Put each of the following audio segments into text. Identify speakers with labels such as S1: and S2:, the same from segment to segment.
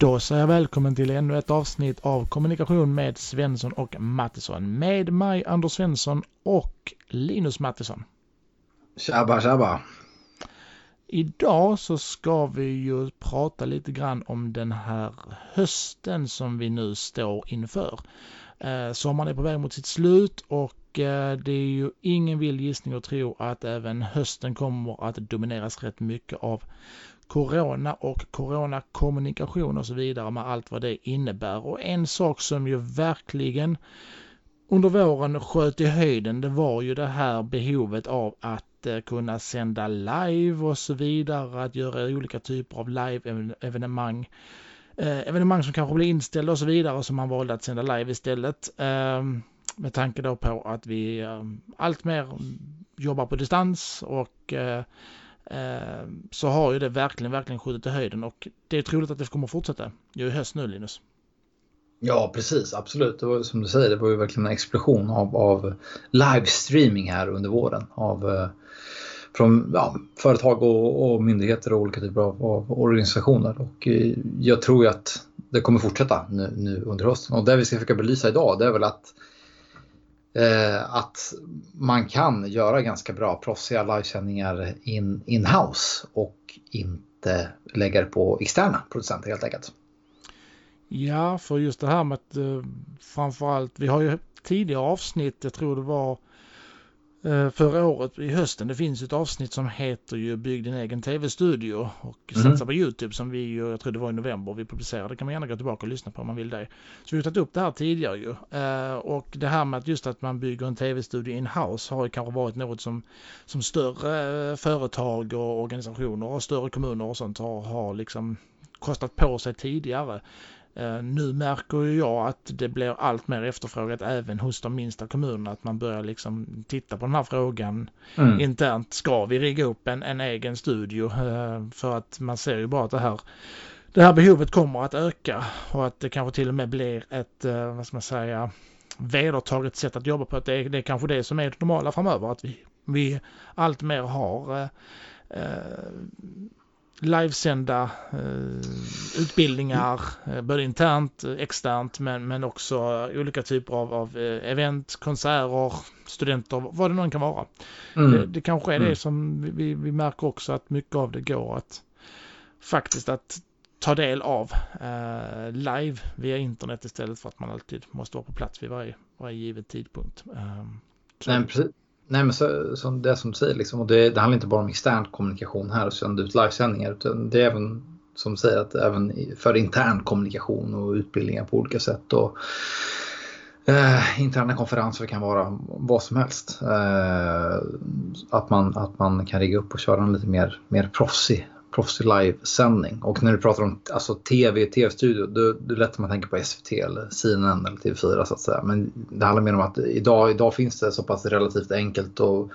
S1: Då säger jag välkommen till ännu ett avsnitt av Kommunikation med Svensson och Mattisson med mig Anders Svensson och Linus Mattisson.
S2: Tjabba tjabba!
S1: Idag så ska vi ju prata lite grann om den här hösten som vi nu står inför. Eh, sommaren är på väg mot sitt slut och eh, det är ju ingen vild gissning att tro att även hösten kommer att domineras rätt mycket av corona och coronakommunikation och så vidare med allt vad det innebär. Och en sak som ju verkligen under våren sköt i höjden det var ju det här behovet av att eh, kunna sända live och så vidare, att göra olika typer av live-evenemang. Eh, evenemang som kanske blir inställda och så vidare som man valde att sända live istället. Ehm, med tanke då på att vi ehm, allt mer jobbar på distans och eh, Ehm, så har ju det verkligen, verkligen skjutit i höjden och det är troligt att det kommer fortsätta ju i höst nu Linus.
S2: Ja, precis. Absolut. Det var, som du säger, det var ju verkligen en explosion av, av livestreaming här under våren. Av, eh, från ja, företag och, och, myndigheter och olika typer av, av, organisationer. Och eh, jag tror ju att det kommer fortsätta nu, nu under hösten. Och det vi ska försöka belysa idag det är väl att eh, att man kan göra ganska bra proffsiga livesändningar in, in-house och inte lägga det på externa producenter helt enkelt.
S1: Ja, för just det här med att eh, framförallt, vi har ju tidigare avsnitt, jag tror det var Eh, förra året i hösten. Det finns ett avsnitt som heter ju Bygg din egen tv-studio och mm. satsa på Youtube som vi ju, jag tror det var i november vi publicerade. Det kan man gärna gå tillbaka och lyssna på om man vill det. Så vi har tagit upp det här tidigare ju. Eh, och det här med att just att man bygger en tv-studio in-house har ju kanske varit något som, som större eh, företag och organisationer och större kommuner och sånt har, har liksom kostat på sig tidigare. Eh, nu märker jag att det blir allt mer efterfrågat även hos de minsta kommunerna att man börjar liksom titta på den här frågan mm. internt. Ska vi rigga upp en, en egen studio? Eh, för att man ser ju bara att det här det här behovet kommer att öka och att det kanske till och med blir ett, eh, vad ska man säga, vedertaget sätt att jobba på. Att det, är, det är kanske det som är det normala framöver. Att vi, vi allt mer har eh, livesända eh, utbildningar, eh, både internt, och externt, men, men också olika typer av, av eh, event, konserter, studenter, vad det nu kan vara. Mm. Det, det kanske är mm. det som vi, vi märker också att mycket av det går att faktiskt att ta del av eh, live via internet istället för att man alltid måste vara på plats vid varje, varje given tidpunkt. Eh,
S2: Nej, precis. Nej men så, så det som du säger liksom, och det, det handlar inte bara om extern kommunikation här och sända ut livesändningar utan det är även som du säger att även för intern kommunikation och utbildningar på olika sätt. Och, eh, interna konferenser kan vara vad som helst. Eh, att, man, att man kan rigga upp och köra en lite mer, mer proffsig proffsig livesändning. Och när du pratar om alltså, tv, tv-studio, då, då är det lätt att man tänker på SVT eller CNN eller TV4 så att säga. Men det handlar mer om att idag, idag finns det så pass relativt enkelt och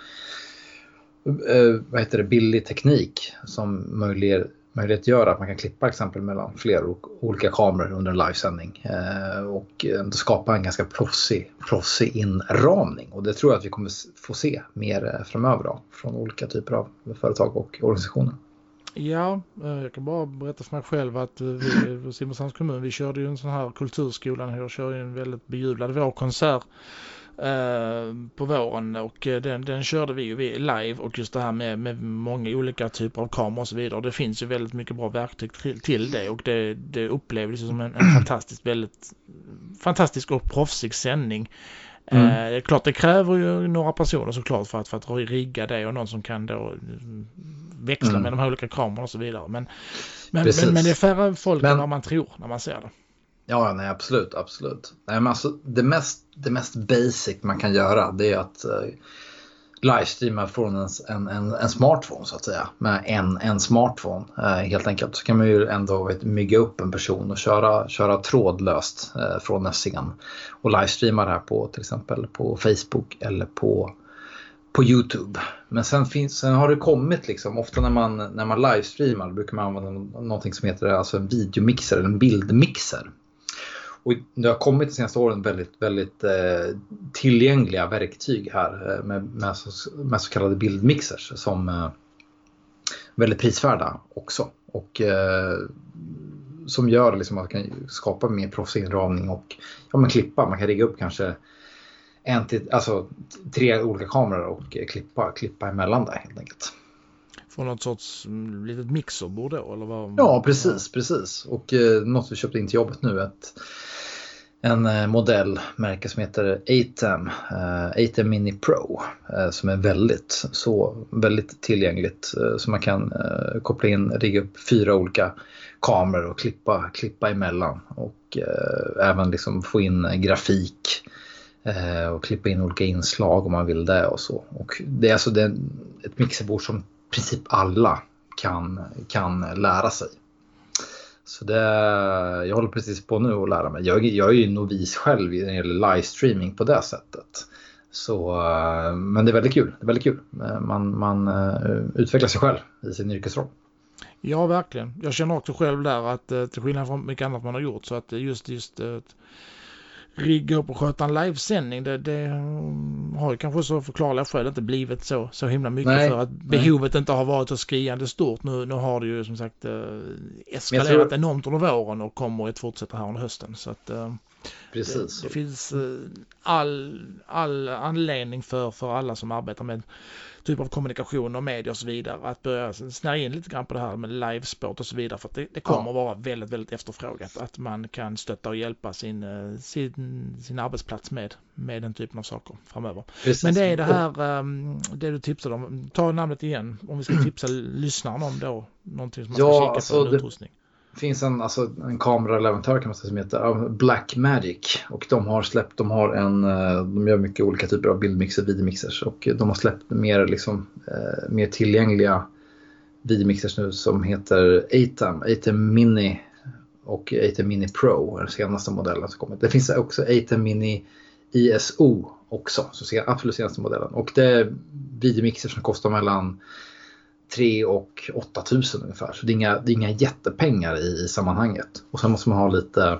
S2: eh, vad heter det, billig teknik som möjliggör möjlighet gör att man kan klippa exempel mellan flera olika kameror under en livesändning eh, och eh, skapa en ganska proffsig, proffsig inramning. Och det tror jag att vi kommer få se mer eh, framöver då, från olika typer av företag och organisationer.
S1: Ja, eh, jag kan bara berätta för mig själv att eh, vi i Simrishamns kommun, vi körde ju en sån här kulturskolan här och körde en väldigt bejublad vårkonsert eh, på våren och den, den körde vi ju live och just det här med, med många olika typer av kameror och så vidare. Det finns ju väldigt mycket bra verktyg till, till det och det, det upplevdes som en, en fantastiskt väldigt fantastisk och proffsig sändning. Mm. Eh, klart det kräver ju några personer såklart för att, för att rigga det och någon som kan då växla mm. med de här olika kamerorna och så vidare. Men, men, men, men, det är färre folk men, än vad man tror när man ser det.
S2: Ja, nej absolut, absolut. Nej, men alltså, det, mest, det mest basic man kan göra det är att uh, livestreama från en, en, en, en, smartphone så att säga. Med en, en smartphone uh, helt enkelt. Så kan man ju ändå vet, mygga upp en person och köra, köra trådlöst uh, från Nessingen. Och livestreama det här på till exempel på Facebook eller på på Youtube. Men sen, finns, sen har det kommit liksom, ofta när man, när man livestreamar brukar man använda någonting som heter alltså en videomixer eller en bildmixer. Och det har kommit de senaste åren väldigt, väldigt eh, tillgängliga verktyg här eh, med, med, så, med, så, kallade bildmixers som eh, väldigt prisvärda också. Och eh, som gör liksom att man kan skapa mer proffsig inramning och ja, men klippa. Man kan rigga upp kanske en till, alltså, tre olika kameror och klippa, klippa emellan där helt enkelt.
S1: Från något sorts mm, litet mixerbord då? Eller vad?
S2: Ja, precis, precis. Och eh, något vi köpte in till jobbet nu. Ett, en eh, modell, märke som heter ATEM, eh, ATEM Mini Pro, eh, som är väldigt, så, väldigt tillgängligt. Eh, så man kan eh, koppla in, rigga upp fyra olika kameror och klippa, klippa emellan. Och eh, även liksom få in grafik Eh, och klippa in olika inslag om man vill det och så. Och det är alltså det är ett mixerbord som i princip alla kan, kan lära sig. Så det, jag håller precis på nu att lära mig. Jag, jag är ju novis själv när det gäller livestreaming på det sättet. Så, eh, men det är väldigt kul. Det är väldigt kul. Eh, man, man utvecklar sig själv i sin yrkesroll.
S1: Ja, verkligen. Jag känner också själv där att till skillnad från mycket annat man har gjort så att just, just rigga upp och sköta en livesändning. Det, det har ju kanske så förklarliga skäl inte blivit så, så himla mycket nej, för att behovet nej. inte har varit så skriande stort. Nu, nu har det ju som sagt eh, eskalerat tror... enormt under våren och kommer att fortsätta här under hösten. Så att, eh,
S2: Precis.
S1: Det, det finns eh, all, all anledning för, för alla som arbetar med typ av kommunikation och media och så vidare att börja snära in lite grann på det här med livesport och så vidare för att det, det kommer ja. vara väldigt, väldigt efterfrågat att man kan stötta och hjälpa sin, eh, sin, sin arbetsplats med, med den typen av saker framöver. Precis. Men det är det här, um, det du tipsade om, ta namnet igen om vi ska tipsa lyssnarna om då, någonting som man ska ja, kika på, alltså, en utrustning. Det
S2: finns en, alltså, en kameraleverantör kan man säga som heter Black Magic och de har släppt, de har en, eh, de gör mycket olika typer av bildmixer, videomixers och eh, de har släppt mer, liksom, eh, mer tillgängliga videomixers nu som heter ATEM, ATEM Mini och ATEM Mini Pro är den senaste modellen som kommit. Det finns också ATEM Mini ISO också, så absolut senaste modellen. Och det är videomixer som kostar mellan 3 och 8 000 ungefär. Så det är inga, det är inga jättepengar i, i sammanhanget. Och sen måste man ha lite,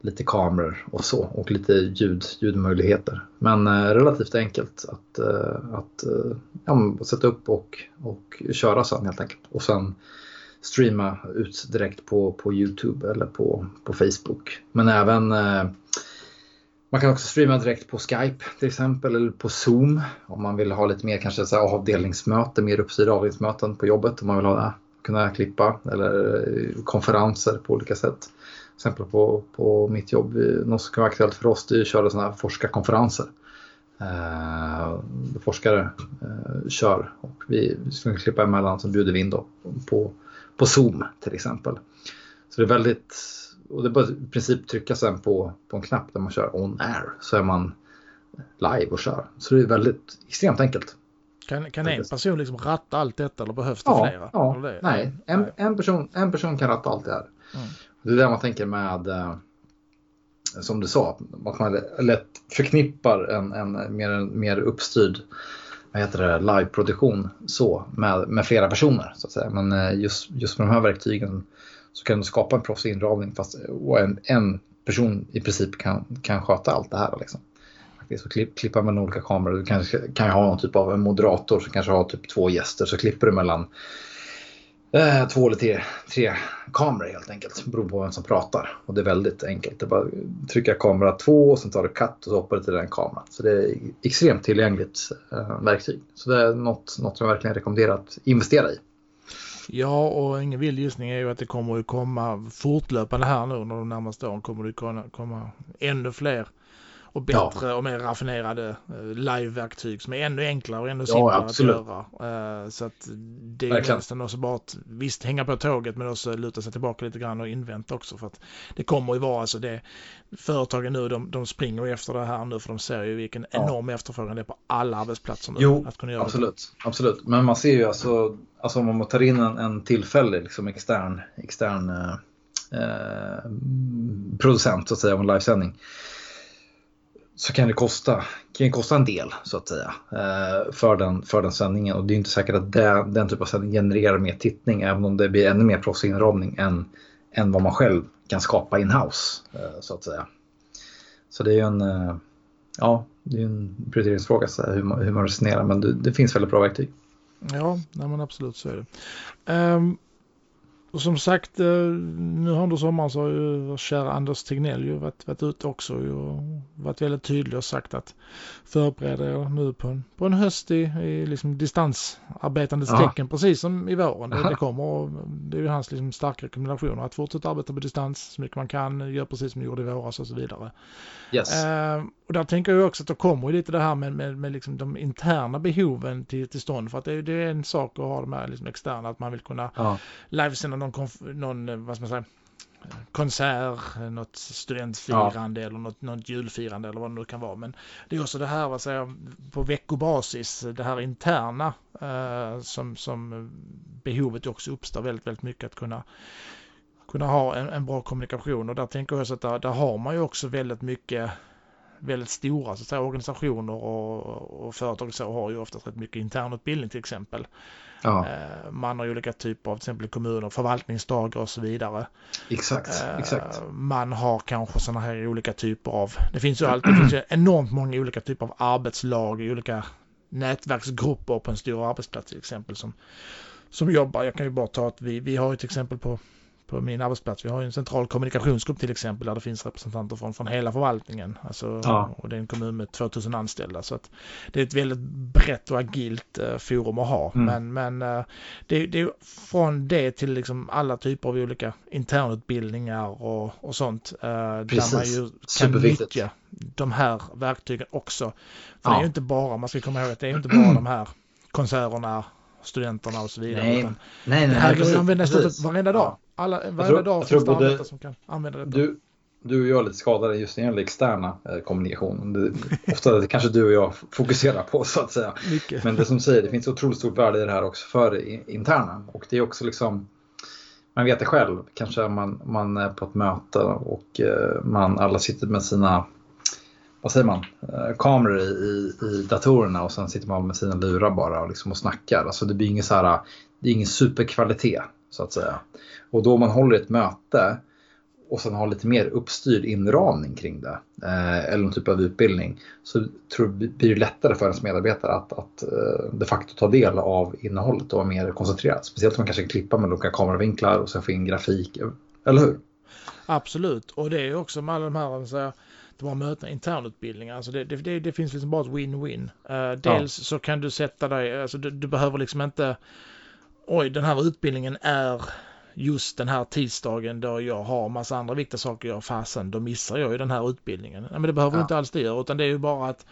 S2: lite kameror och så och lite ljud, ljudmöjligheter. Men eh, relativt enkelt att, eh, att eh, ja, sätta upp och, och köra sen helt enkelt. Och sen streama ut direkt på, på Youtube eller på, på Facebook. Men även eh, man kan också streama direkt på Skype till exempel eller på Zoom om man vill ha lite mer kanske så avdelningsmöten, mer uppstyrda avdelningsmöten på jobbet om man vill ha det, kunna klippa eller eh, konferenser på olika sätt. Till exempel på, på mitt jobb, eh, något som kan vara aktuellt för oss det är att köra sådana här forskarkonferenser. Eh, forskare eh, kör och vi, vi ska klippa emellan så bjuder vi in då på, på Zoom till exempel. Så det är väldigt och det är bara i princip trycka sen på, på en knapp där man kör on air så är man live och kör. Så det är väldigt extremt enkelt.
S1: Kan, kan en person liksom ratta allt detta eller behövs det
S2: ja,
S1: flera?
S2: Ja, det? nej. En, nej. En, person, en person kan ratta allt det här. Mm. Det är det man tänker med, eh, som du sa, att man lätt förknippar en, en mer, mer uppstyrd vad heter det, liveproduktion så med, med flera personer. så att säga. Men eh, just, just med de här verktygen så kan du skapa en proffsig inramning fast och en, en person i princip kan, kan sköta allt det här. Liksom. Så klipp, klippa mellan olika kameror. Du kanske kan ha någon typ av en moderator som kanske har typ två gäster så klipper du mellan eh, två eller tre, tre kameror helt enkelt. beroende på vem som pratar. Och det är väldigt enkelt. Det är bara att trycka kamera två och sen tar du cut och så hoppar du till den kameran. Så det är extremt tillgängligt eh, verktyg. Så det är något, något som jag verkligen rekommenderar att investera i.
S1: Ja, och ingen vild gissning är ju att det kommer att komma fortlöpande här nu under de närmaste åren. Kommer det komma ännu fler? Och bättre ja. och mer raffinerade eh, live-verktyg som är ännu enklare och ännu ja, simplare absolut. att göra. Uh, så att det är nästan också bara att visst hänga på tåget men också luta sig tillbaka lite grann och invänta också för att det kommer ju vara alltså det företagen nu de, de springer efter det här nu för de ser ju vilken ja. enorm efterfrågan det är på alla arbetsplatser nu.
S2: Jo, att kunna göra absolut, det. absolut. Men man ser ju alltså, alltså om man tar in en, en tillfällig liksom extern, extern eh, eh producent så att säga av en livesändning så kan det kosta, kan det kosta en del så att säga eh, för den, för den sändningen. Och det är inte säkert att det, den typen av sändning genererar mer tittning även om det blir ännu mer proffsig inramning än, än vad man själv kan skapa in-house eh, så att säga. Så det är ju en, eh, ja, det är en prioriteringsfråga så här, hur, man, hur man resonerar men det, det finns väldigt bra verktyg.
S1: Ja, nej men absolut så är det. Um, och som sagt, eh, nu under sommaren så har ju kära Anders Tegnell ju varit, varit ute också och varit väldigt tydlig och sagt att förbereda er nu på en, på en höst i, i liksom distansarbetandets ja. tecken precis som i våren. Det, det kommer och det är ju hans liksom starka rekommendationer att fortsätta arbeta på distans så mycket man kan, gör precis som ni gjorde i våras och så vidare.
S2: Yes.
S1: Eh, och där tänker jag också att det kommer lite det här med, med, med liksom de interna behoven till, till stånd för att det, det är en sak att ha de här liksom externa, att man vill kunna ja. livesända någon, någon, eh, vad ska man säga, konsert, något studentfirande ja. eller något, något julfirande eller vad det nu kan vara. Men det är också det här vad säger, på veckobasis, det här interna eh, som, som behovet också uppstår väldigt, väldigt mycket att kunna kunna ha en, en bra kommunikation och där tänker jag så att där, där har man ju också väldigt mycket väldigt stora så säga, organisationer och, och företag så har ju oftast rätt mycket internutbildning till exempel. Ja. Eh, man har ju olika typer av till exempel kommuner, förvaltningsdagar och så vidare.
S2: Exakt, eh, exakt.
S1: Man har kanske sådana här olika typer av, det finns ju alltid, finns ju enormt många olika typer av arbetslag i olika nätverksgrupper på en stor arbetsplats till exempel som, som jobbar. Jag kan ju bara ta att vi, vi har ju till exempel på på min arbetsplats. Vi har en central kommunikationsgrupp till exempel där det finns representanter från, från hela förvaltningen. Alltså, ja. Och det är en kommun med 2000 anställda. Så att det är ett väldigt brett och agilt uh, forum att ha. Mm. Men, men uh, det, det är från det till liksom alla typer av olika internutbildningar och, och sånt. Uh, där man ju kan nyttja de här verktygen också. För ja. det är ju inte bara, man ska komma ihåg att det är inte bara de här konserterna studenterna och så vidare.
S2: Nej, nej, nej.
S1: Det här går att använda varenda dag. Alla, tror, dag finns det både, som kan använda detta.
S2: Du, du och jag är lite skadade just när det gäller externa eh, kommunikation. Det, ofta det kanske du och jag fokuserar på så att säga. Mycket. Men det som säger, det finns otroligt stort värde i det här också för interna. Och det är också liksom, man vet det själv, kanske man, man är på ett möte och eh, man alla sitter med sina vad säger man, eh, kameror i, i datorerna och sen sitter man med sina lurar bara och, liksom och snackar. Alltså det blir ingen, så här, det är ingen superkvalitet så att säga. Och då man håller ett möte och sen har lite mer uppstyrd inramning kring det eh, eller någon typ av utbildning så tror blir det lättare för ens medarbetare att, att eh, de facto ta del av innehållet och vara mer koncentrerad. Speciellt om man kanske kan klippa med olika kameravinklar och sen få in grafik, eller hur?
S1: Absolut, och det är också med alla de här så de har möten, internutbildningar. Alltså det, det, det, finns liksom bara ett win-win. Uh, dels ja. så kan du sätta dig, alltså du, du, behöver liksom inte, oj den här utbildningen är just den här tisdagen då jag har massa andra viktiga saker jag fasen, då missar jag ju den här utbildningen. Nej, men det behöver ja. inte alls det göra, utan det är ju bara att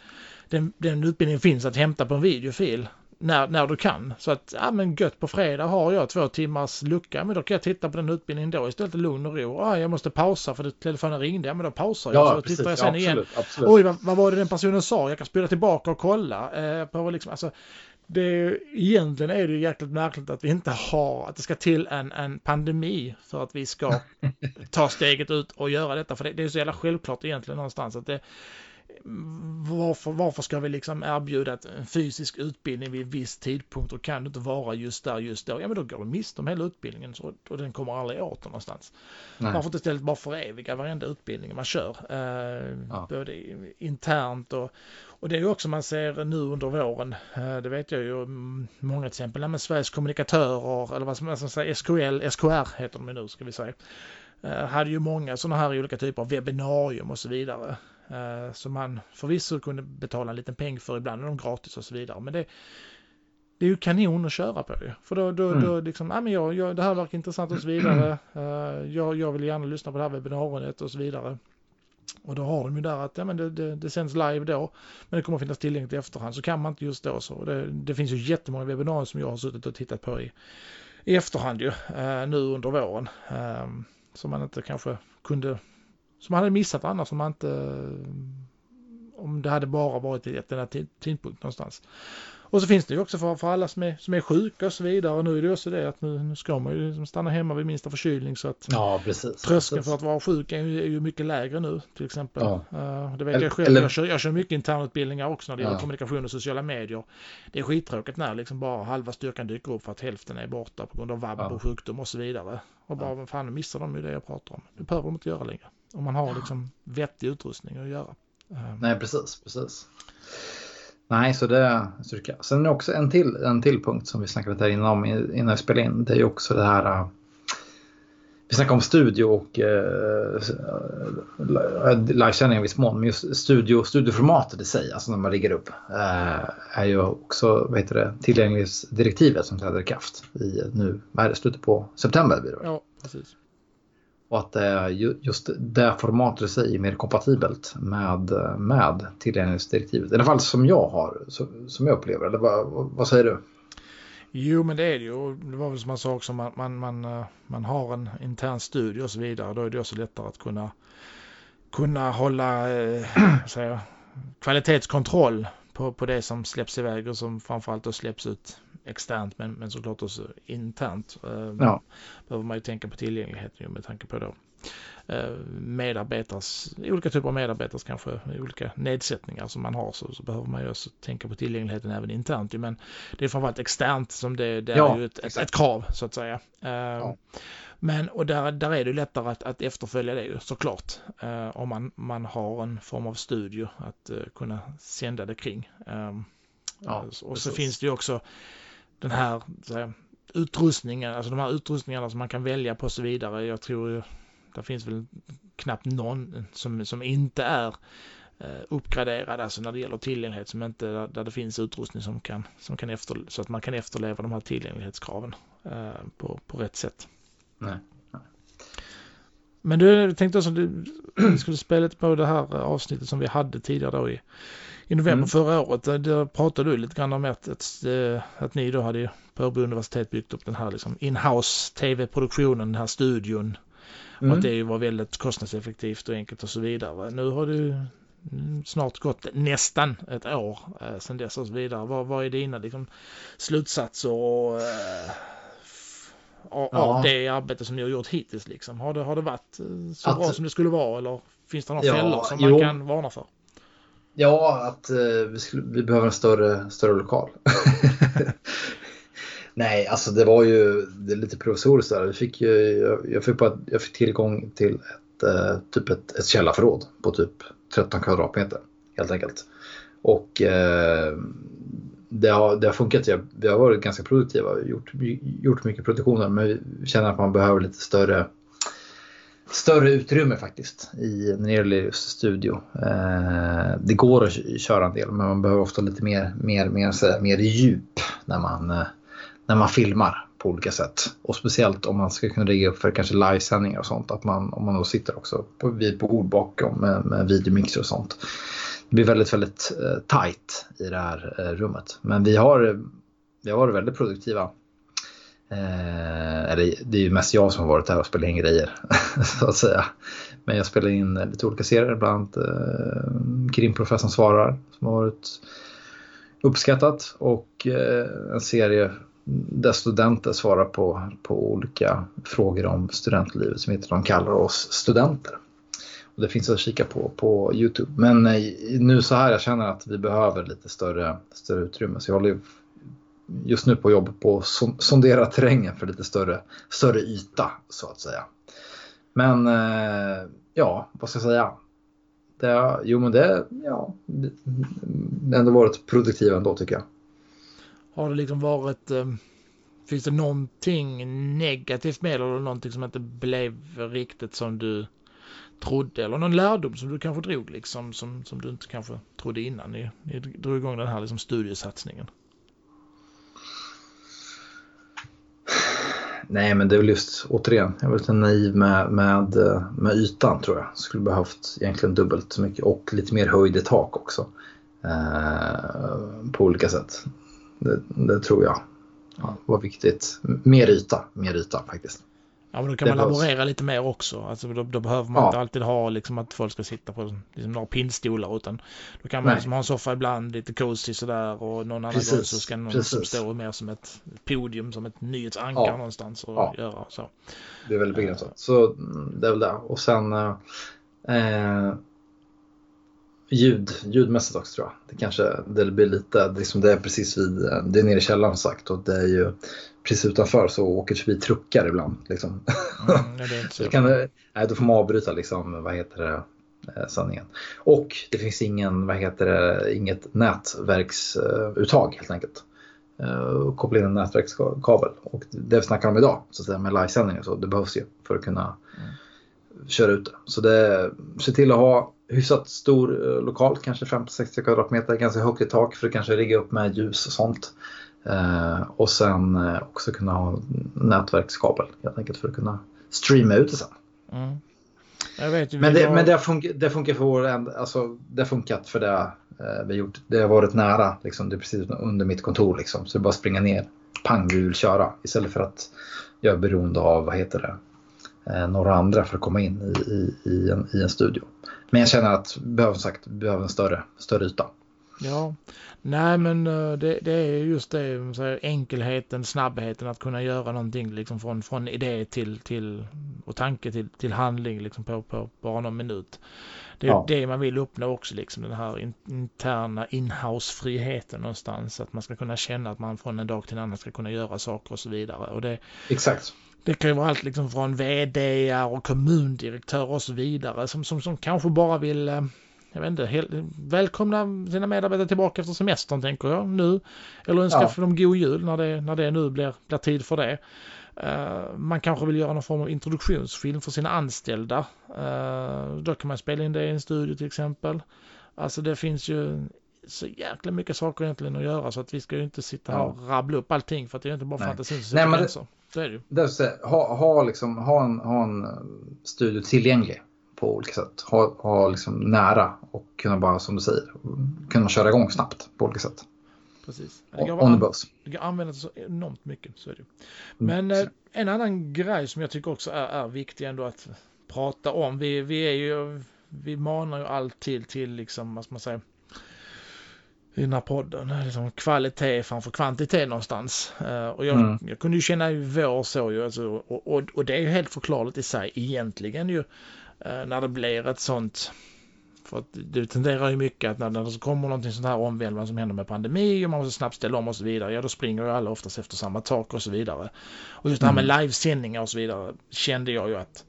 S1: den, den utbildningen finns att hämta på en videofil när, när du kan. Så att, ja men gött på fredag har jag två timmars lucka, men då kan jag titta på den utbildningen då istället lugn och ro. Ah, jag måste pausa för telefonen ringde, ja men då pausar jag. Ja, så precis. tittar jag sen ja, absolut, igen. Absolut. Oj, vad, vad, var det den personen sa? Jag kan spela tillbaka och kolla. Eh, på liksom, alltså, det är, egentligen är det ju jäkligt märkligt att vi inte har, att det ska till en, en pandemi för att vi ska ta steget ut och göra detta. För det, det är så jävla självklart egentligen någonstans att det, varför, varför ska vi liksom erbjuda en fysisk utbildning vid en viss tidpunkt och kan du inte vara just där just då, ja men då går du miste om hela utbildningen så, och den kommer aldrig åter någonstans. Nej. Varför inte istället bara föreviga varenda utbildning man kör, eh, ja. både internt och, och det är också man ser nu under våren, eh, det vet jag ju mm, många till exempel, med Sveriges kommunikatörer eller vad som säga, SKL, SKR heter de nu ska vi säga, eh, hade ju många sådana här olika typer av webbinarium och så vidare. Eh, som man förvisso kunde betala en liten peng för, ibland är de gratis och så vidare. Men det, det är ju kanon att köra på ju. För då, då, mm. då liksom, ja men jag, jag, det här verkar intressant och så vidare. Uh, jag, jag vill gärna lyssna på det här webbinariet och så vidare. Och då har de ju där att ja, men det, det, det sänds live då, men det kommer att finnas tillgängligt i efterhand. Så kan man inte just då så. Det, det finns ju jättemånga webbinarier som jag har suttit och tittat på i, i efterhand ju, uh, nu under våren. Uh, som man inte kanske kunde som man hade missat annars om man inte om det hade bara varit i den här tidpunkt någonstans. Och så finns det ju också för, för alla som är, som är sjuka och så vidare. Och nu är det också det att nu, nu ska man ju liksom stanna hemma vid minsta förkylning så att
S2: ja, precis,
S1: tröskeln
S2: precis.
S1: för att vara sjuk är ju, är ju mycket lägre nu till exempel. Ja. Uh, det vet eller, jag själv. Jag kör, jag kör mycket internutbildningar också när det gäller kommunikation och sociala medier. Det är skittråkigt när liksom bara halva styrkan dyker upp för att hälften är borta på grund av vabb ja. och sjukdom och så vidare. Och bara, ja. fan, nu missar de ju det jag pratar om. Det behöver de inte göra längre. Om man har liksom vettig utrustning att göra.
S2: Uh, Nej, precis, precis. Nej, så det styrka. Sen är det också en till, en till punkt som vi snackade där innan, innan vi spelade in. Det är ju också det här vi snackar om studio och eh, livesändning i viss mån. Men just studio, studioformatet i sig, alltså när man riggar upp, eh, är ju också vad heter det, tillgänglighetsdirektivet som träder i kraft i nu, vad är det, slutet på september blir det
S1: Ja, precis.
S2: Och att just det formatet i sig är mer kompatibelt med, med tillgänglighetsdirektivet. I alla fall som jag har, som jag upplever Eller vad, vad säger du?
S1: Jo, men det är det ju. Det var väl som man sa också, man, man, man, eh, man har en intern studie och så vidare. Då är det också lättare att kunna, kunna hålla eh, säga, kvalitetskontroll på, på det som släpps iväg och som framförallt då släpps ut externt men, men såklart också internt. Eh, ja. Behöver man ju tänka på tillgängligheten med tanke på då Eh, medarbetares, olika typer av medarbetares kanske olika nedsättningar som man har så, så behöver man ju också tänka på tillgängligheten även internt. Men det är framförallt externt som det, det ja, är ju ett, ett, ett, krav så att säga. Eh, ja. Men och där, där är det lättare att, att efterfölja det såklart. Om man, man har en form av studio att kunna sända det kring. Um, ja, och så finns det ju också den här här utrustningen, alltså de här utrustningarna som man kan välja på och så vidare. Jag tror ju det finns väl knappt någon som, som inte är eh, uppgraderad, alltså när det gäller tillgänglighet som inte, där det finns utrustning som kan, som kan efter, så att man kan efterleva de här tillgänglighetskraven eh, på, på rätt sätt. Nej. Men du tänkte också att du skulle spela lite på det här avsnittet som vi hade tidigare då i, i november mm. förra året. Där pratade du lite grann om att, att, eh, att ni då hade på Örebro universitet byggt upp den här liksom in-house tv-produktionen, den här studion Mm. Och att det var väldigt kostnadseffektivt och enkelt och så vidare. Nu har det snart gått nästan ett år eh, sedan dess och så vidare. Vad, vad är dina liksom, slutsatser och, eh, av, ja. det arbete som ni har gjort hittills? Liksom? Har, det, har det varit eh, så att, bra som det skulle vara eller finns det några ja, fällor som jo. man kan varna för?
S2: Ja, att eh, vi, skulle, vi behöver en större, större lokal. Nej, alltså det var ju det lite provisoriskt där. Vi fick ju, jag, jag, fick bara, jag fick tillgång till ett, eh, typ ett, ett källarförråd på typ 13 kvadratmeter helt enkelt. Och eh, det, har, det har funkat. Vi har varit ganska produktiva och gjort, gjort mycket produktioner men vi känner att man behöver lite större större utrymme faktiskt i, när det gäller just studio. Eh, det går att köra en del men man behöver ofta lite mer, mer, mer, mer djup när man, eh, när man filmar på olika sätt. Och speciellt om man ska kunna rigga upp för kanske livesändningar och sånt. Att man, om man då sitter också på, vid bord bakom med, med videomixer och sånt. Det blir väldigt, väldigt eh, tight i det här eh, rummet. Men vi har, vi har varit väldigt produktiva. Eh, eller det är ju mest jag som har varit här och spelat in grejer. så att säga. Men jag spelar in lite olika serier, bland annat eh, Krimprofessorn svarar som har varit uppskattat och eh, en serie där studenter svarar på, på olika frågor om studentlivet som heter De kallar oss studenter. Och det finns att kika på på Youtube. Men eh, nu så här, jag känner att vi behöver lite större, större utrymme. Så jag håller just nu på jobb på att sondera terrängen för lite större, större yta så att säga. Men eh, ja, vad ska jag säga? Det, jo men det, ja, det har ändå varit produktivt ändå tycker jag.
S1: Har det liksom varit, eh, finns det någonting negativt med eller någonting som inte blev riktigt som du trodde eller någon lärdom som du kanske drog liksom som, som du inte kanske trodde innan ni, ni drog igång den här liksom studiesatsningen?
S2: Nej, men det är väl just återigen, jag var lite naiv med, med, med ytan tror jag. Skulle behövt egentligen dubbelt så mycket och lite mer höjd i tak också. Eh, på olika sätt. Det, det tror jag ja, var viktigt. Mer yta, mer yta faktiskt.
S1: Ja, men då kan det man laborera lite mer också. Alltså, då, då behöver man ja. inte alltid ha liksom, att folk ska sitta på liksom, några pinnstolar utan då kan man liksom, ha en soffa ibland, lite cozy sådär och någon annan gång så ska någon som stå mer som ett podium, som ett nyhetsankar ja. någonstans och ja. göra så.
S2: Det är väldigt begränsat. Så mm, det är väl det. Och sen eh, ljud, ljudmässigt också tror jag. Det kanske det blir lite, liksom det är precis vid, det är nere i källaren sagt och det är ju precis utanför så åker det förbi truckar ibland. Liksom. Mm, det är så kan, nej, då får man avbryta liksom, vad heter det, eh, sanningen. Och det finns ingen, vad heter det, inget nätverksuttag helt enkelt. och koppla in en nätverkskabel. Och det vi snackar om idag, så att säga, med livesändning och så, det behövs ju för att kunna mm. Köra ut det. Så det, se till att ha hyfsat stor lokal, kanske 50-60 kvadratmeter, ganska högt i tak för att kanske rigga upp med ljus och sånt. Eh, och sen eh, också kunna ha nätverkskabel helt enkelt för att kunna streama ut det sen. Mm. Ju, men det, har... men det, funkar, det funkar för vår alltså det har funkat för det eh, vi gjort. Det har varit nära, liksom, det är precis under mitt kontor liksom. Så det är bara att springa ner, pang vi vill köra. Istället för att jag är beroende av, vad heter det, eh, några andra för att komma in i, i, i, en, i en studio. Men jag känner att vi behöver, sagt, behöver en större, större yta.
S1: Ja, nej men eh, det, det är just det, enkelheten, snabbheten att kunna göra någonting liksom från, från idé till, till och tanke till, till handling liksom på, på bara någon minut. Det är ja. det man vill uppnå också, liksom den här interna inhouse-friheten någonstans. Att man ska kunna känna att man från en dag till en annan ska kunna göra saker och så vidare. Och det,
S2: Exakt.
S1: Det kan ju vara allt liksom från vd och kommundirektörer och så vidare som, som, som kanske bara vill eh, jag vet inte, helt, välkomna sina medarbetare tillbaka efter semestern tänker jag nu. Eller önska ja. för dem god jul när det, när det nu blir, blir tid för det. Uh, man kanske vill göra någon form av introduktionsfilm för sina anställda. Uh, då kan man spela in det i en studio till exempel. Alltså det finns ju så jäkla mycket saker egentligen att göra så att vi ska ju inte sitta här och rabbla upp allting för att det är inte bara fantasin som gränser. Så är det ju.
S2: Så, ha, ha, liksom, ha, en, ha en studio tillgänglig på olika sätt. Ha, ha liksom nära och kunna bara, som du säger, kunna köra igång snabbt på olika sätt.
S1: Precis. Det kan, an det kan användas så enormt mycket. Så är det. Men mm. eh, en annan grej som jag tycker också är, är viktig ändå att prata om. Vi, vi är ju, vi manar ju alltid till liksom, vad ska man säga, i den här podden. Liksom kvalitet framför kvantitet någonstans. Uh, och jag, mm. jag kunde ju känna i vår så ju, alltså, och, och, och, det är ju helt förklarligt i sig egentligen ju. Eh, när det blir ett sånt för att det tenderar ju mycket att när, när det kommer någonting sånt här omvälvande som händer med pandemi och man måste snabbt ställa om och så vidare, ja då springer ju alla oftast efter samma tak och så vidare. Och just det här med mm. livesändningar och så vidare kände jag ju att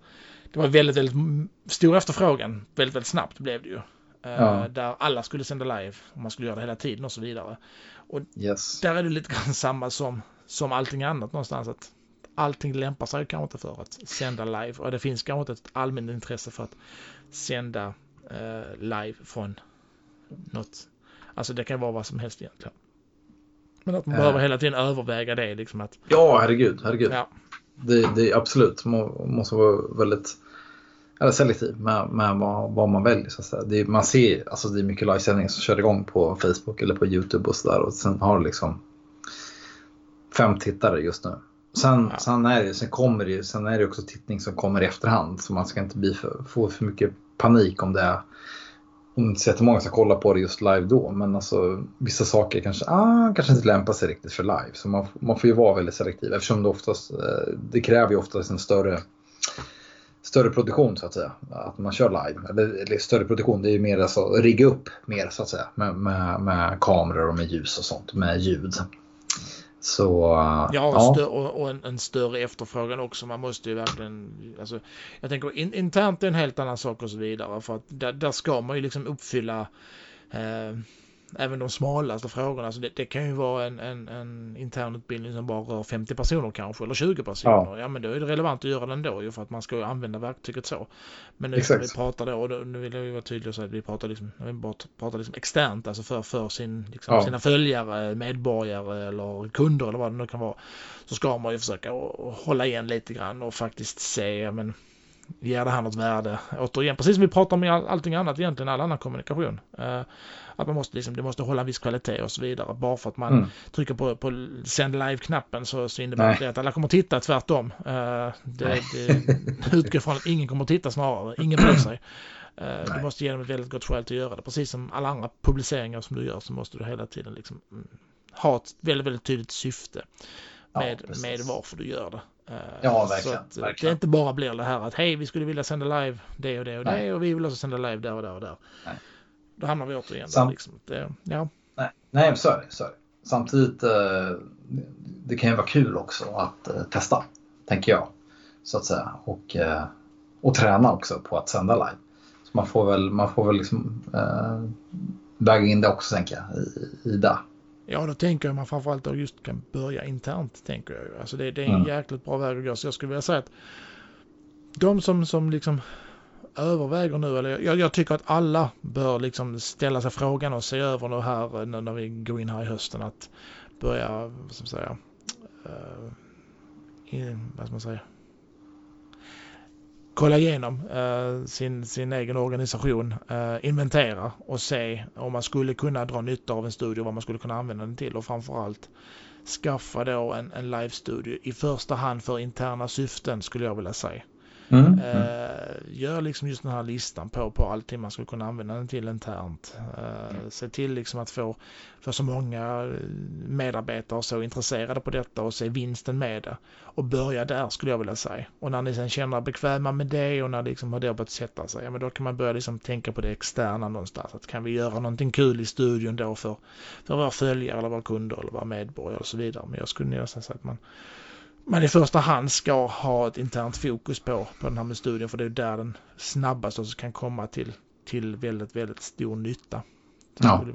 S1: det var väldigt, väldigt stor efterfrågan. Väldigt, väldigt snabbt blev det ju. Eh, ja. Där alla skulle sända live man skulle göra det hela tiden och så vidare. Och yes. där är det lite grann samma som, som allting annat någonstans. att allting lämpar sig kanske inte för att sända live och det finns kanske inte ett allmänt intresse för att sända eh, live från något. Alltså det kan vara vad som helst egentligen. Men att man äh. behöver hela tiden överväga det liksom att.
S2: Ja, herregud, herregud. Ja. Det, det är absolut, man måste vara väldigt eller selektiv med, med vad, vad, man väljer. Så att säga. Det, man ser, alltså det är mycket livesändningar som kör igång på Facebook eller på YouTube och sådär och sen har du liksom fem tittare just nu. Sen, ja. sen, är det, sen, kommer det, sen är det också tittning som kommer i efterhand så man ska inte bli för, få för mycket panik om det är om inte så jättemånga ska kolla på det just live då. Men alltså vissa saker kanske, ah, kanske inte lämpar sig riktigt för live. Så man, man får ju vara väldigt selektiv eftersom det oftast, eh, det kräver ju oftast en större större produktion så att säga. Att man kör live. Eller, eller större produktion, det är ju mer alltså rigga upp mer så att säga. Med, med, med kameror och med ljus och sånt, med ljud. Så,
S1: ja, och, ja. och, och en, en, större efterfrågan också. Man måste ju verkligen, alltså, jag tänker in, internt är en helt annan sak och så vidare. För att där, där ska man ju liksom uppfylla eh, även de smalaste frågorna. Alltså det, det kan ju vara en, en, en intern utbildning som bara rör 50 personer kanske eller 20 personer. Ja, ja men då är det relevant att göra den då ju för att man ska ju använda verktyget så. Men nu Exakt. vi pratar då, och då, nu vill jag ju vara tydlig och säga att vi pratar liksom, vi pratar liksom externt, alltså för, för sin, liksom, ja. sina följare, medborgare eller kunder eller vad det nu kan vara. Så ska man ju försöka hålla igen lite grann och faktiskt se, men ger det här något värde? Återigen, precis som vi pratar om i all, allting annat egentligen, all annan kommunikation. Uh, att man måste liksom, det måste hålla en viss kvalitet och så vidare. Bara för att man mm. trycker på, på sänd live-knappen så, så innebär Nej. det att alla kommer att titta tvärtom. Uh, det, det utgår från att ingen kommer att titta snarare, ingen bryr sig. Uh, du måste ge dem ett väldigt gott skäl till att göra det. Precis som alla andra publiceringar som du gör så måste du hela tiden liksom mm, ha ett väldigt, väldigt tydligt syfte med, ja, med varför du gör det.
S2: Uh, ja, verkligen,
S1: så att
S2: verkligen.
S1: det inte bara blir det här att hej, vi skulle vilja sända live det och det och Nej. det och vi vill också sända live där och där och där. Nej. Då hamnar vi återigen Sam där. Liksom. Det, ja.
S2: Nej, nej så är det. Så är det. Samtidigt, eh, det kan ju vara kul också att eh, testa, tänker jag. Så att säga. Och, eh, och träna också på att sända live. Så man får väl, man får väl liksom, äh, väga in det också, tänker jag, i, i det.
S1: Ja, då tänker jag man framförallt då just kan börja internt, tänker jag. Alltså det, det är en
S2: Mm.
S1: jäkligt bra väg att gå. Så jag skulle vilja säga att de som, som liksom överväger nu, eller jag, jag tycker att alla bör liksom ställa sig frågan och se över det här eh, när, när vi går in här i hösten att börja, vad ska man säga, eh, i, vad ska man säga, kolla igenom eh, sin, sin egen organisation, eh, inventera och se om man skulle kunna dra nytta av en studio, vad man skulle kunna använda den till och framförallt skaffa då en, en live-studio i första hand för interna syften skulle jag vilja säga.
S2: Mm. Mm.
S1: Eh, gör liksom just den här listan på, på allting man skulle kunna använda den till internt. Eh, se till liksom att få, få så många eh, medarbetare så intresserade på detta och se vinsten med det. Och börja där skulle jag vilja säga. Och när ni sen känner er bekväma med det och när det liksom har det börjat sätta sig, ja men då kan man börja liksom tänka på det externa någonstans. Att kan vi göra någonting kul i studion då för, för våra följare eller våra kunder eller våra medborgare och så vidare. Men jag skulle nästan säga att man man i första hand ska ha ett internt fokus på, på den här med studien för det är där den snabbast också kan komma till, till väldigt, väldigt stor nytta.
S2: Ja.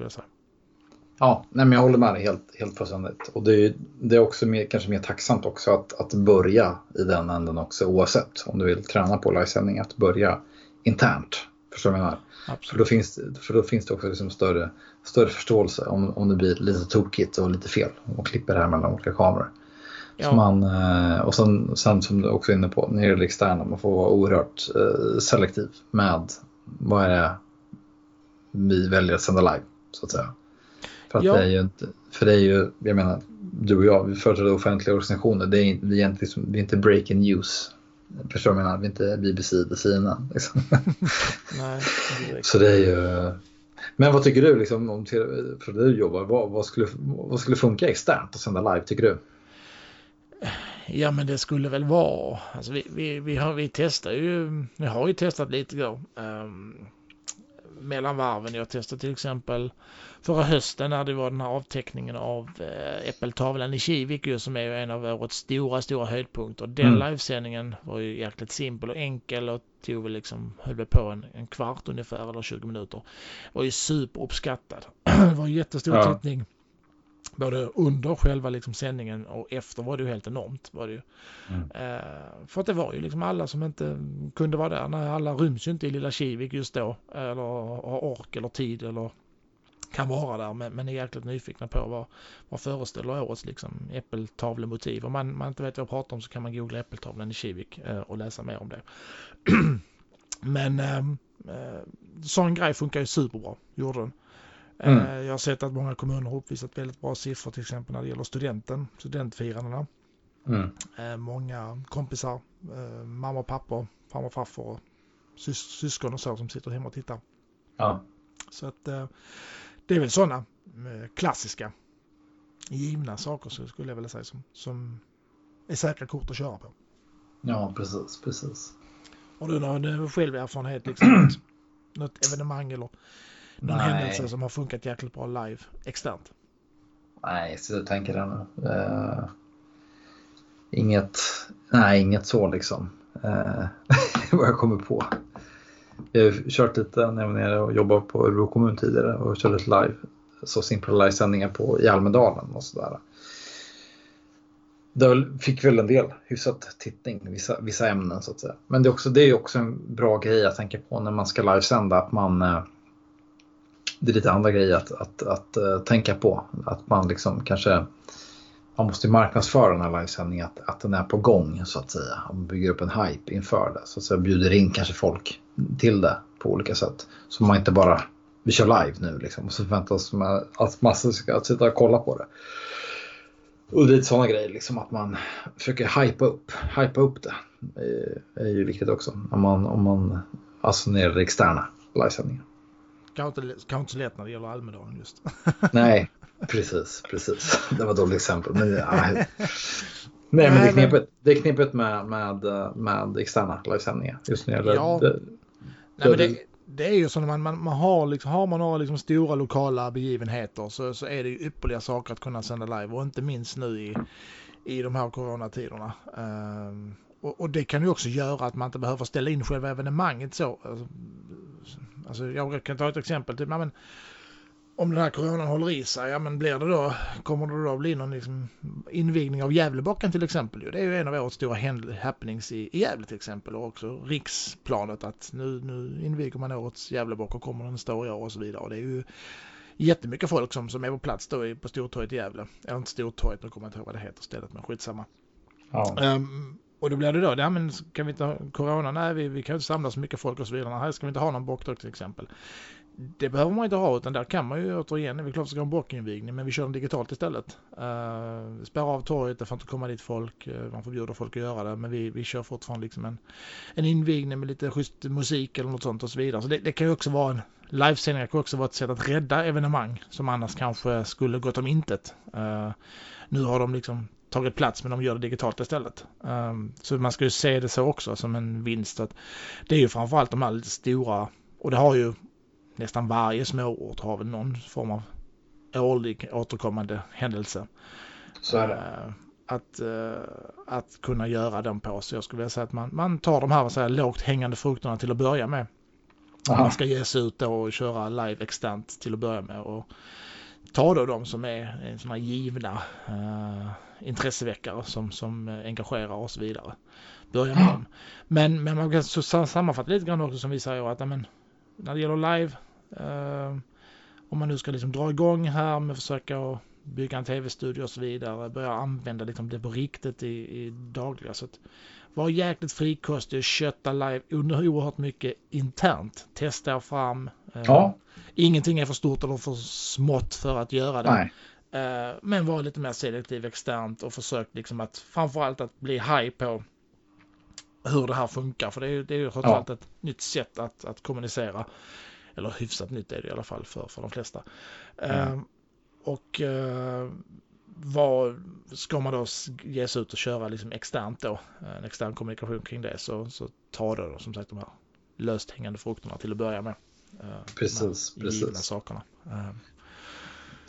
S2: Ja, nej, men jag håller med dig helt, helt fullständigt. Och det är, det är också mer, kanske mer tacksamt också att, att börja i den änden också oavsett om du vill träna på livesändning, att börja internt. Förstår du vad jag menar? För då finns, för då finns det också liksom större, större förståelse om, om det blir lite tokigt och lite fel och klipper det här mellan olika kameror.
S1: Ja,
S2: man, eh, och sen, sen som du också är inne på, när det gäller externa, man får vara oerhört eh, selektiv med vad är det vi väljer att sända live, så att säga. För att
S1: Ja.
S2: det är ju för det är ju, jag menar, du och jag, vi företräder offentliga organisationer, det är, inte- vi är inte, liksom, vi är inte breaking news. Förstår du vad jag menar? Vi är inte BBC eller CNN. Liksom.
S1: nej.
S2: Så det är ju... Men vad tycker du, liksom, om, för du jobbar, vad, vad, skulle, vad skulle funka externt att sända live, tycker du?
S1: Ja men det skulle väl vara, alltså vi, vi, vi, har, vi testar ju, vi har ju testat lite då. Um, mellan varven. Jag testade till exempel förra hösten när det var den här avteckningen av eh, Äppeltavlan i Kivik ju, som är ju en av årets stora, stora höjdpunkter. Den
S2: Mm.
S1: livesändningen var ju jäkligt simpel och enkel och tog väl liksom, höll på en, en kvart ungefär eller 20 minuter. Var ju superuppskattad. det var jättestor
S2: Ja.
S1: tittning. Både under själva liksom sändningen och efter var det ju helt enormt. Var det ju.
S2: Mm.
S1: Eh, för att det var ju liksom alla som inte kunde vara där. Nej, alla ryms ju inte i lilla Kivik just då. Eller har ork eller tid eller kan vara där. Men, men är jäkligt nyfikna på vad, vad föreställer årets liksom äppeltavlemotiv. Om man, man inte vet vad jag pratar om så kan man googla äppeltavlan i Kivik eh, och läsa mer om det. men eh, eh, sån grej funkar ju superbra. Gjorde den.
S2: Mm.
S1: Eh, Jag har sett att många kommuner har uppvisat väldigt bra siffror till exempel när det gäller studenten, studentfirandena.
S2: Mm.
S1: Eh, många kompisar, eh, mamma och pappa, farmor och farfar och sys- syskon och så som sitter hemma och tittar.
S2: Ja.
S1: Så att det är väl sådana klassiska givna saker så skulle jag vilja säga som, som är säkra kort att köra på.
S2: ja, precis, precis.
S1: Och du har du själv erfarenhet liksom något evenemang eller någon
S2: Nej.
S1: händelse som har funkat jäkligt bra live externt?
S2: Nej, så jag tänker det nu. Eh, inget, nej, inget så liksom. Eh, vad jag kommer på. Jag har kört lite när jag var nere och jobbade på Örebro kommun tidigare och körde lite live. Så simpla livesändningar på i Almedalen och sådär. Det fick väl en del hyfsat tittning, vissa, vissa ämnen så att säga. Men det är, också, det är också en bra grej att tänka på när man ska livesända. Att man, eh, det är lite andra grejer att, att, att, eh, tänka på. Att man liksom kanske man måste marknadsföra den här livesändningen att, att den är på gång så att säga. Man bygger upp en hype inför det. Så att säga bjuder in kanske folk till det på olika sätt. Så man inte bara, vi kör live nu liksom. Och så förväntas man att massor ska sitta och kolla på det. Och det är sådana grejer liksom att man försöker hypa upp, hypa upp det. Det är ju viktigt också. Om man, om man alltså när det gäller externa livesändningar.
S1: Kanske inte, kanske inte så lätt när det gäller Almedalen just.
S2: Nej, precis, precis. Det var ett dåligt exempel. Men, ja. Nej, men det är knepigt, det är knepigt med, med, med externa livesändningar. Just när det gäller
S1: Ja.
S2: det,
S1: Nej, men
S2: det-
S1: det, är ju så när man, man, man har, liksom, har man några liksom stora lokala begivenheter så, så är det ju ypperliga saker att kunna sända live och inte minst nu i, i de här coronatiderna. Ehm, och, och det kan ju också göra att man inte behöver ställa in själva evenemanget så. Alltså, alltså jag kan ta ett exempel. Typ, men, om den här coronan håller i sig, ja men blir det då, kommer det då bli någon liksom invigning av Gävlebocken till exempel? Det är ju en av årets stora happenings i, i Gävle till exempel och också riksplanet att nu, nu inviger man årets Gävlebock och kommer den stå i år och så vidare. Och det är ju jättemycket folk som, som är på plats då på Stortorget i Gävle. Eller inte Stortorget, nu kommer jag inte ihåg vad det heter stället, men skitsamma. Ja. Um, och då blir det då, ja men kan vi inte ha corona? Nej, vi, vi kan inte samla så mycket folk och så vidare. Här ska vi inte ha någon bockdrog till exempel. Det behöver man inte ha utan där kan man ju återigen, det är klart att ska ha en bockinvigning men vi kör den digitalt istället. Eh, uh, spärra av torget, det får inte komma dit folk, uh, man förbjuder folk att göra det men vi, vi kör fortfarande liksom en, en invigning med lite schysst musik eller något sånt och så vidare. Så det, det kan ju också vara en livesändningar kan också vara ett sätt att rädda evenemang som annars kanske skulle gått om intet. Uh, nu har de liksom tagit plats men de gör det digitalt istället. Um, så man ska ju se det så också som en vinst. att Det är ju framförallt de här lite stora och det har ju nästan varje småort har väl någon form av årlig återkommande händelse.
S2: Så är det. Uh,
S1: att, uh, att kunna göra den på. Så jag skulle vilja säga att man, man tar de här säga, lågt hängande frukterna till att börja med. Aha. Man ska ge sig ut då och köra live extant till att börja med. Och ta då de som är sådana givna uh, intresseväckare som, som engagerar och så vidare. Börja med dem. Men, men man kan så sammanfatta lite grann också som vi säger att amen, när det gäller live, uh, om man nu ska liksom dra igång här med att försöka bygga en tv-studio och så vidare, börja använda liksom det på riktigt i, i dagliga. Så att var jäkligt frikostig och kötta live under oerhört mycket internt. Testa er fram.
S2: Eh, ja.
S1: Ingenting är för stort eller för smått för att göra det. Nej. Eh, men var lite mer selektiv externt och försök liksom att framförallt att bli high på hur det här funkar. För det är ju, det är ju trots ja. allt ett nytt sätt att, att kommunicera. Eller hyfsat nytt är det i alla fall för, för de flesta. Mm. och vad ska man då ge sig ut och köra liksom externt då, en extern kommunikation kring det, så, så ta då som sagt de här löst hängande frukterna till att börja med.
S2: Eh, precis, precis.
S1: sakerna.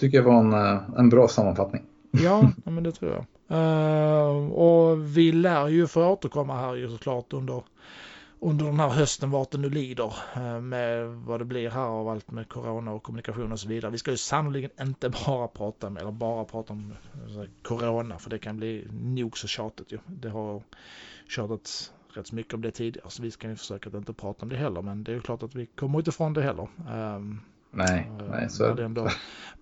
S1: Eh.
S2: Tycker jag var en, eh, en bra sammanfattning.
S1: Ja, men det tror jag. och vi lär ju få återkomma här ju såklart under under den här hösten vart det nu lider eh, med vad det blir här av allt med corona och kommunikation och så vidare. Vi ska ju sannolikt inte bara prata om, eller bara prata om eh, corona för det kan bli nog så tjatigt ju. Det har tjatats rätt så mycket om det tidigare så vi ska ju försöka att inte prata om det heller men det är ju klart att vi kommer inte ifrån det heller.
S2: Um, nej, uh, nej så
S1: är det ändå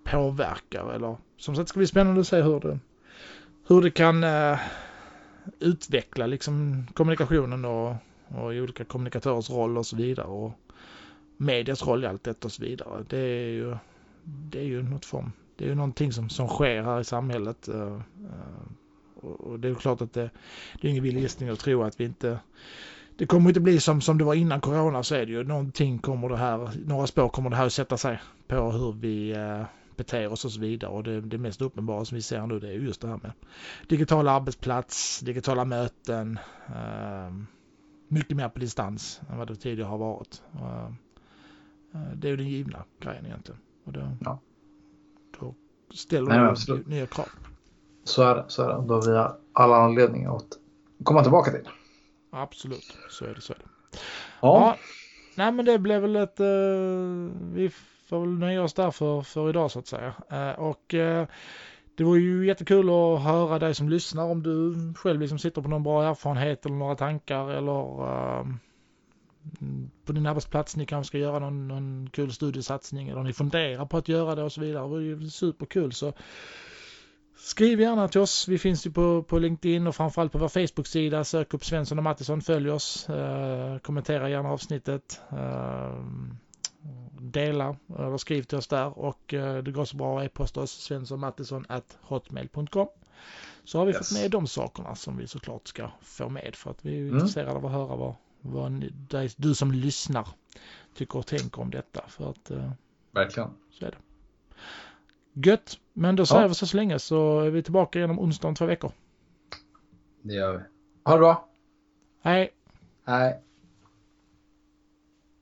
S1: påverkar eller som sagt ska bli spännande att se hur det, hur det kan uh, utveckla liksom kommunikationen och och olika kommunikatörers roll och så vidare och medias roll i allt detta och så vidare. Det är ju, det är ju något form, det är ju någonting som, som sker här i samhället. Eh, eh, och det är klart att det, det är ingen vild gissning att tro att vi inte det kommer inte bli som, som det var innan corona så är det ju någonting kommer det här, några spår kommer det här att sätta sig på hur vi eh, beter oss och så vidare och det, det mest uppenbara som vi ser nu det är just det här med digital arbetsplats, digitala möten, eh, mycket mer på distans än vad det tidigare har varit. Eh, det är ju den givna grejen egentligen. Och då, ja. då ställer absolut. nya krav.
S2: Så är det. Så är det. Då har vi alla anledningar att komma tillbaka till.
S1: Absolut, så är det. Så är det. Ja.
S2: ja.
S1: Nej men det blev väl ett... Uh, vi får väl nöja oss där för, för idag så att säga. Uh, och uh, det var ju jättekul att höra dig som lyssnar om du själv liksom sitter på någon bra erfarenhet eller några tankar eller på din arbetsplats ni kanske ska göra någon, någon kul studiesatsning eller ni funderar på att göra det och så vidare. Det var ju superkul så skriv gärna till oss. Vi finns ju på, på LinkedIn och framförallt på vår Facebook-sida. Sök upp Svensson och Mattisson, följ oss, uh, kommentera gärna avsnittet. Uh, dela eller skriv till oss där och eh, det går så bra att e-posta oss svenssonmattisson.hotmail.com så har vi yes. fått med de sakerna som vi såklart ska få med för att vi är mm. intresserade av att höra vad, vad ni, du som lyssnar tycker och tänker om detta för att
S2: eh, verkligen
S1: så är det. Gött, men då säger ja. vi så, så länge så är vi tillbaka igen om onsdag om två veckor.
S2: Det gör vi. Ha det bra.
S1: Hej.
S2: Hej.